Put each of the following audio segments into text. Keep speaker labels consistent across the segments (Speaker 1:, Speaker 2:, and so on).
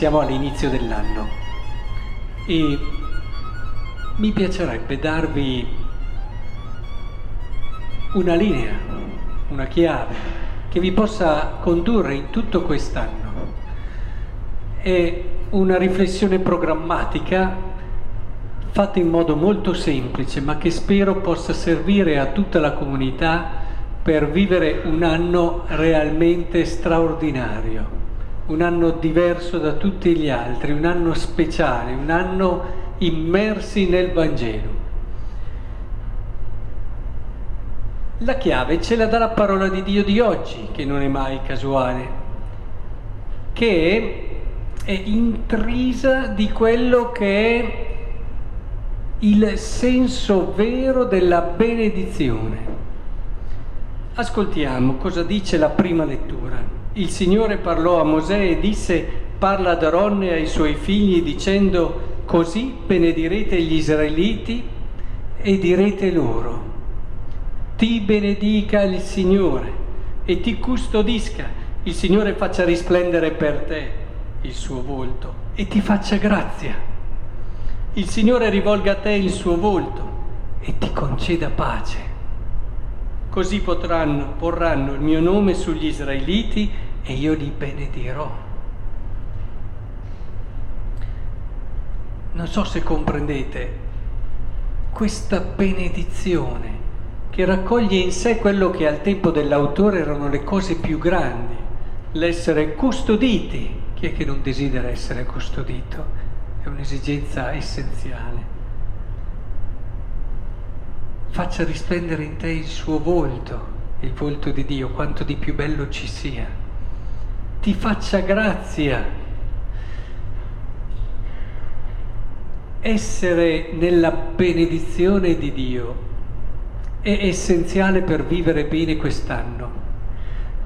Speaker 1: siamo all'inizio dell'anno e mi piacerebbe darvi una linea, una chiave che vi possa condurre in tutto quest'anno. È una riflessione programmatica fatta in modo molto semplice, ma che spero possa servire a tutta la comunità per vivere un anno realmente straordinario un anno diverso da tutti gli altri, un anno speciale, un anno immersi nel Vangelo. La chiave ce la dà la parola di Dio di oggi, che non è mai casuale, che è intrisa di quello che è il senso vero della benedizione. Ascoltiamo cosa dice la prima lettura. Il Signore parlò a Mosè e disse, parla ad Aaron e ai suoi figli dicendo, così benedirete gli israeliti e direte loro, ti benedica il Signore e ti custodisca, il Signore faccia risplendere per te il suo volto e ti faccia grazia. Il Signore rivolga a te il suo volto e ti conceda pace. Così potranno, porranno il mio nome sugli israeliti e io li benedirò. Non so se comprendete questa benedizione che raccoglie in sé quello che al tempo dell'autore erano le cose più grandi, l'essere custoditi. Chi è che non desidera essere custodito? È un'esigenza essenziale faccia risplendere in te il suo volto, il volto di Dio, quanto di più bello ci sia. Ti faccia grazia. Essere nella benedizione di Dio è essenziale per vivere bene quest'anno,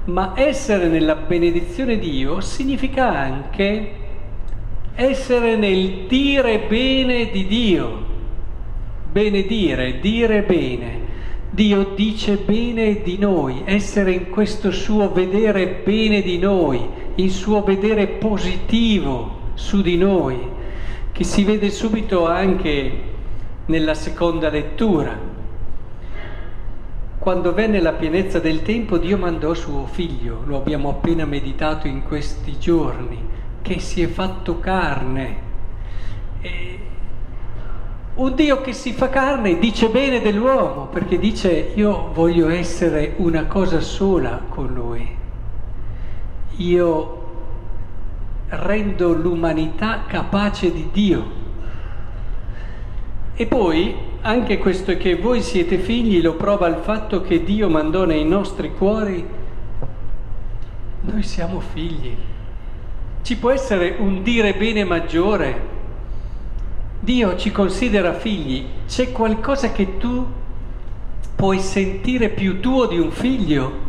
Speaker 1: ma essere nella benedizione di Dio significa anche essere nel dire bene di Dio benedire, dire bene. Dio dice bene di noi, essere in questo suo vedere bene di noi, il suo vedere positivo su di noi, che si vede subito anche nella seconda lettura. Quando venne la pienezza del tempo, Dio mandò suo figlio, lo abbiamo appena meditato in questi giorni, che si è fatto carne. E un Dio che si fa carne dice bene dell'uomo perché dice io voglio essere una cosa sola con lui. Io rendo l'umanità capace di Dio. E poi anche questo che voi siete figli lo prova il fatto che Dio mandò nei nostri cuori, noi siamo figli. Ci può essere un dire bene maggiore Dio ci considera figli, c'è qualcosa che tu puoi sentire più tuo di un figlio?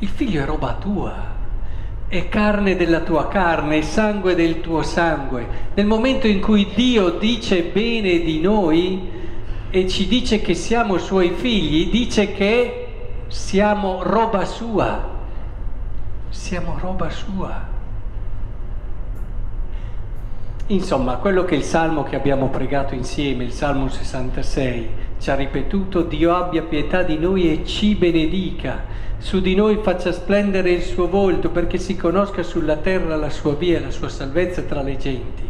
Speaker 1: Il figlio è roba tua, è carne della tua carne, è sangue del tuo sangue. Nel momento in cui Dio dice bene di noi e ci dice che siamo suoi figli, dice che siamo roba sua, siamo roba sua. Insomma, quello che il salmo che abbiamo pregato insieme, il Salmo 66, ci ha ripetuto, Dio abbia pietà di noi e ci benedica, su di noi faccia splendere il suo volto perché si conosca sulla terra la sua via, la sua salvezza tra le genti.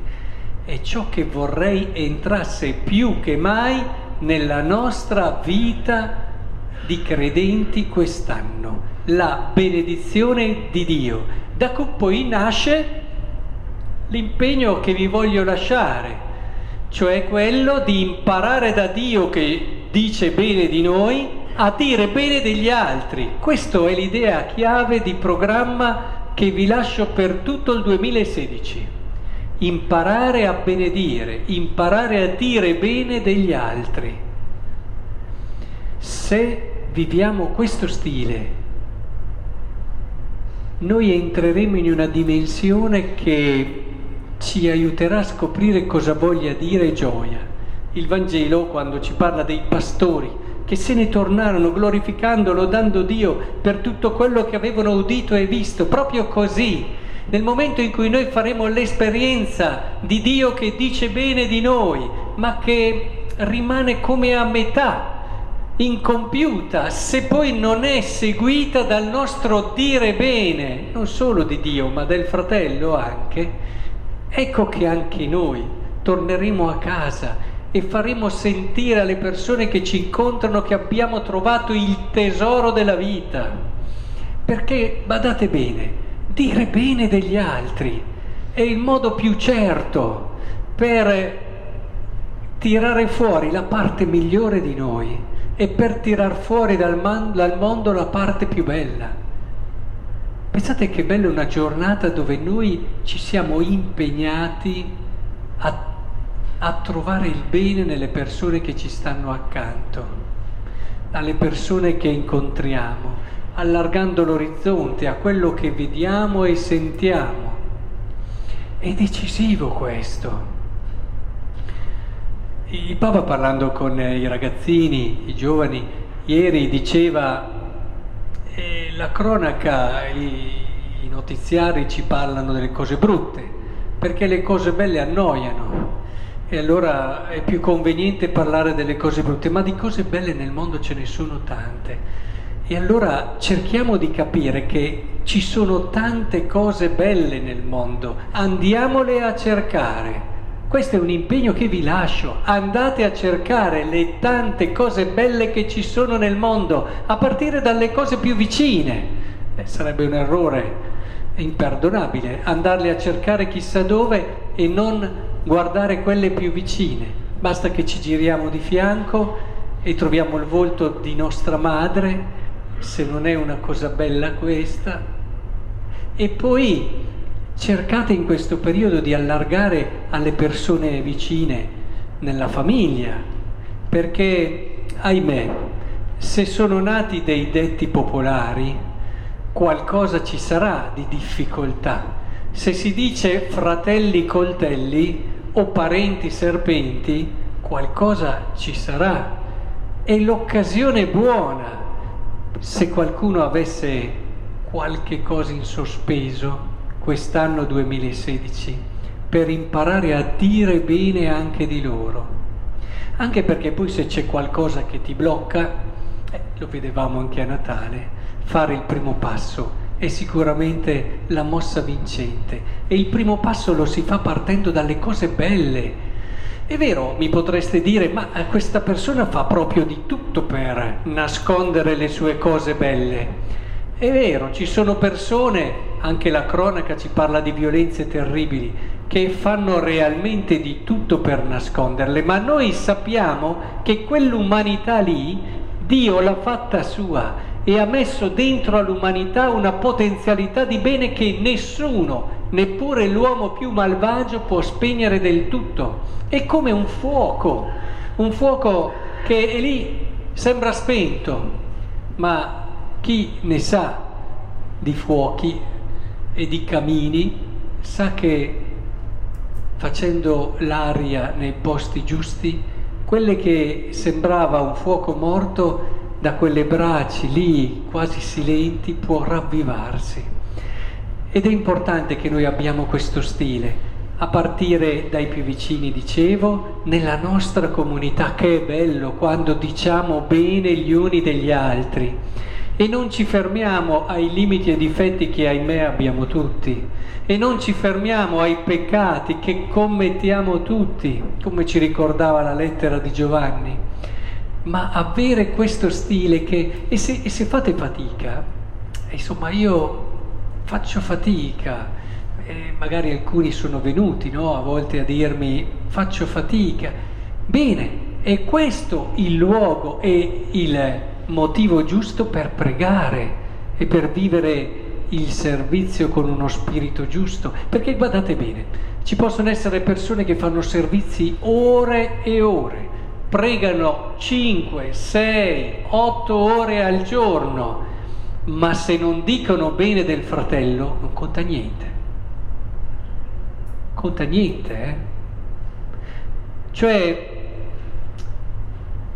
Speaker 1: È ciò che vorrei entrasse più che mai nella nostra vita di credenti quest'anno, la benedizione di Dio. Da cui poi nasce l'impegno che vi voglio lasciare, cioè quello di imparare da Dio che dice bene di noi a dire bene degli altri. Questa è l'idea chiave di programma che vi lascio per tutto il 2016. Imparare a benedire, imparare a dire bene degli altri. Se viviamo questo stile, noi entreremo in una dimensione che ci aiuterà a scoprire cosa voglia dire gioia. Il Vangelo, quando ci parla dei pastori che se ne tornarono glorificando, lodando Dio per tutto quello che avevano udito e visto, proprio così, nel momento in cui noi faremo l'esperienza di Dio che dice bene di noi, ma che rimane come a metà, incompiuta, se poi non è seguita dal nostro dire bene, non solo di Dio, ma del fratello anche, ecco che anche noi torneremo a casa e faremo sentire alle persone che ci incontrano che abbiamo trovato il tesoro della vita. Perché, badate bene, dire bene degli altri è il modo più certo per tirare fuori la parte migliore di noi e per tirar fuori dal, man- dal mondo la parte più bella. Pensate che bella una giornata dove noi ci siamo impegnati a a trovare il bene nelle persone che ci stanno accanto, alle persone che incontriamo, allargando l'orizzonte a quello che vediamo e sentiamo. È decisivo questo. Il Papa parlando con i ragazzini, i giovani, ieri diceva la cronaca, i, i notiziari ci parlano delle cose brutte, perché le cose belle annoiano e allora è più conveniente parlare delle cose brutte, ma di cose belle nel mondo ce ne sono tante. E allora cerchiamo di capire che ci sono tante cose belle nel mondo, andiamole a cercare. Questo è un impegno che vi lascio, andate a cercare le tante cose belle che ci sono nel mondo, a partire dalle cose più vicine. Eh, sarebbe un errore imperdonabile andarle a cercare chissà dove e non guardare quelle più vicine. Basta che ci giriamo di fianco e troviamo il volto di nostra madre, se non è una cosa bella questa. E poi cercate in questo periodo di allargare alle persone vicine, nella famiglia, perché, ahimè, se sono nati dei detti popolari, qualcosa ci sarà di difficoltà. Se si dice fratelli coltelli, o parenti serpenti, qualcosa ci sarà. È l'occasione buona se qualcuno avesse qualche cosa in sospeso quest'anno 2016 per imparare a dire bene anche di loro. Anche perché poi se c'è qualcosa che ti blocca, eh, lo vedevamo anche a Natale, fare il primo passo è sicuramente la mossa vincente e il primo passo lo si fa partendo dalle cose belle. È vero, mi potreste dire, ma questa persona fa proprio di tutto per nascondere le sue cose belle. È vero, ci sono persone, anche la cronaca ci parla di violenze terribili, che fanno realmente di tutto per nasconderle, ma noi sappiamo che quell'umanità lì Dio l'ha fatta sua e ha messo dentro all'umanità una potenzialità di bene che nessuno, neppure l'uomo più malvagio, può spegnere del tutto. È come un fuoco, un fuoco che è lì, sembra spento, ma chi ne sa di fuochi e di camini sa che facendo l'aria nei posti giusti, quelle che sembrava un fuoco morto da quelle braccia lì quasi silenti può ravvivarsi. Ed è importante che noi abbiamo questo stile, a partire dai più vicini, dicevo, nella nostra comunità, che è bello quando diciamo bene gli uni degli altri e non ci fermiamo ai limiti e difetti che ahimè abbiamo tutti. E non ci fermiamo ai peccati che commettiamo tutti, come ci ricordava la lettera di Giovanni. Ma avere questo stile che, e se, e se fate fatica, insomma io faccio fatica, eh, magari alcuni sono venuti no, a volte a dirmi faccio fatica, bene, è questo il luogo e il motivo giusto per pregare e per vivere il servizio con uno spirito giusto, perché guardate bene, ci possono essere persone che fanno servizi ore e ore, pregano 5, 6, 8 ore al giorno, ma se non dicono bene del fratello non conta niente. Conta niente, eh? Cioè,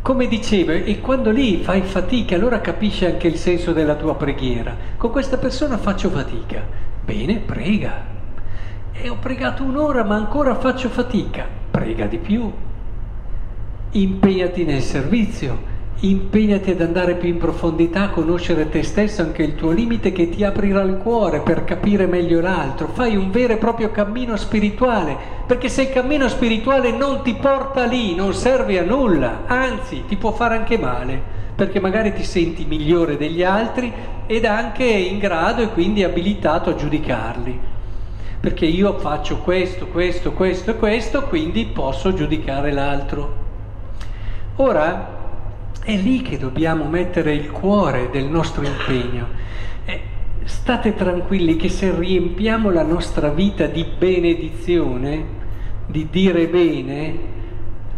Speaker 1: come dicevo, e quando lì fai fatica, allora capisci anche il senso della tua preghiera. Con questa persona faccio fatica. Bene, prega. E ho pregato un'ora ma ancora faccio fatica. Prega di più. Impegnati nel servizio impegnati ad andare più in profondità, a conoscere te stesso, anche il tuo limite che ti aprirà il cuore per capire meglio l'altro. Fai un vero e proprio cammino spirituale, perché se il cammino spirituale non ti porta lì, non serve a nulla, anzi ti può fare anche male, perché magari ti senti migliore degli altri ed anche in grado e quindi abilitato a giudicarli. Perché io faccio questo, questo, questo e questo, quindi posso giudicare l'altro. Ora, è lì che dobbiamo mettere il cuore del nostro impegno. State tranquilli che se riempiamo la nostra vita di benedizione, di dire bene,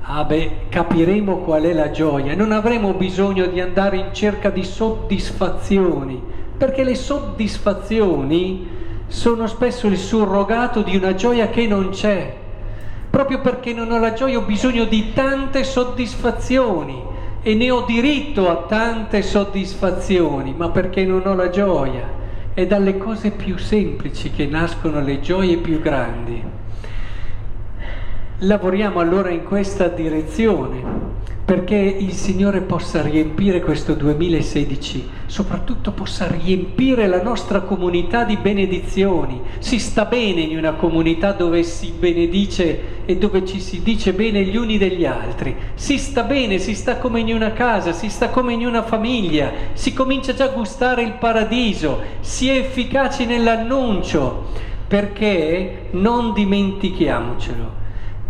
Speaker 1: ah beh, capiremo qual è la gioia. Non avremo bisogno di andare in cerca di soddisfazioni, perché le soddisfazioni sono spesso il surrogato di una gioia che non c'è. Proprio perché non ho la gioia ho bisogno di tante soddisfazioni e ne ho diritto a tante soddisfazioni, ma perché non ho la gioia. È dalle cose più semplici che nascono le gioie più grandi. Lavoriamo allora in questa direzione perché il Signore possa riempire questo 2016, soprattutto possa riempire la nostra comunità di benedizioni. Si sta bene in una comunità dove si benedice e dove ci si dice bene gli uni degli altri. Si sta bene, si sta come in una casa, si sta come in una famiglia, si comincia già a gustare il paradiso, si è efficaci nell'annuncio, perché non dimentichiamocelo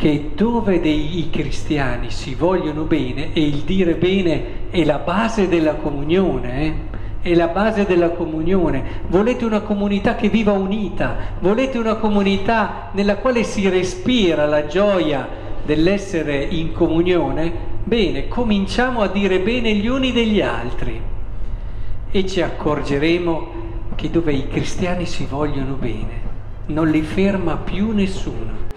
Speaker 1: che dove dei, i cristiani si vogliono bene, e il dire bene è la base della comunione, eh? è la base della comunione. Volete una comunità che viva unita, volete una comunità nella quale si respira la gioia dell'essere in comunione? Bene, cominciamo a dire bene gli uni degli altri e ci accorgeremo che dove i cristiani si vogliono bene non li ferma più nessuno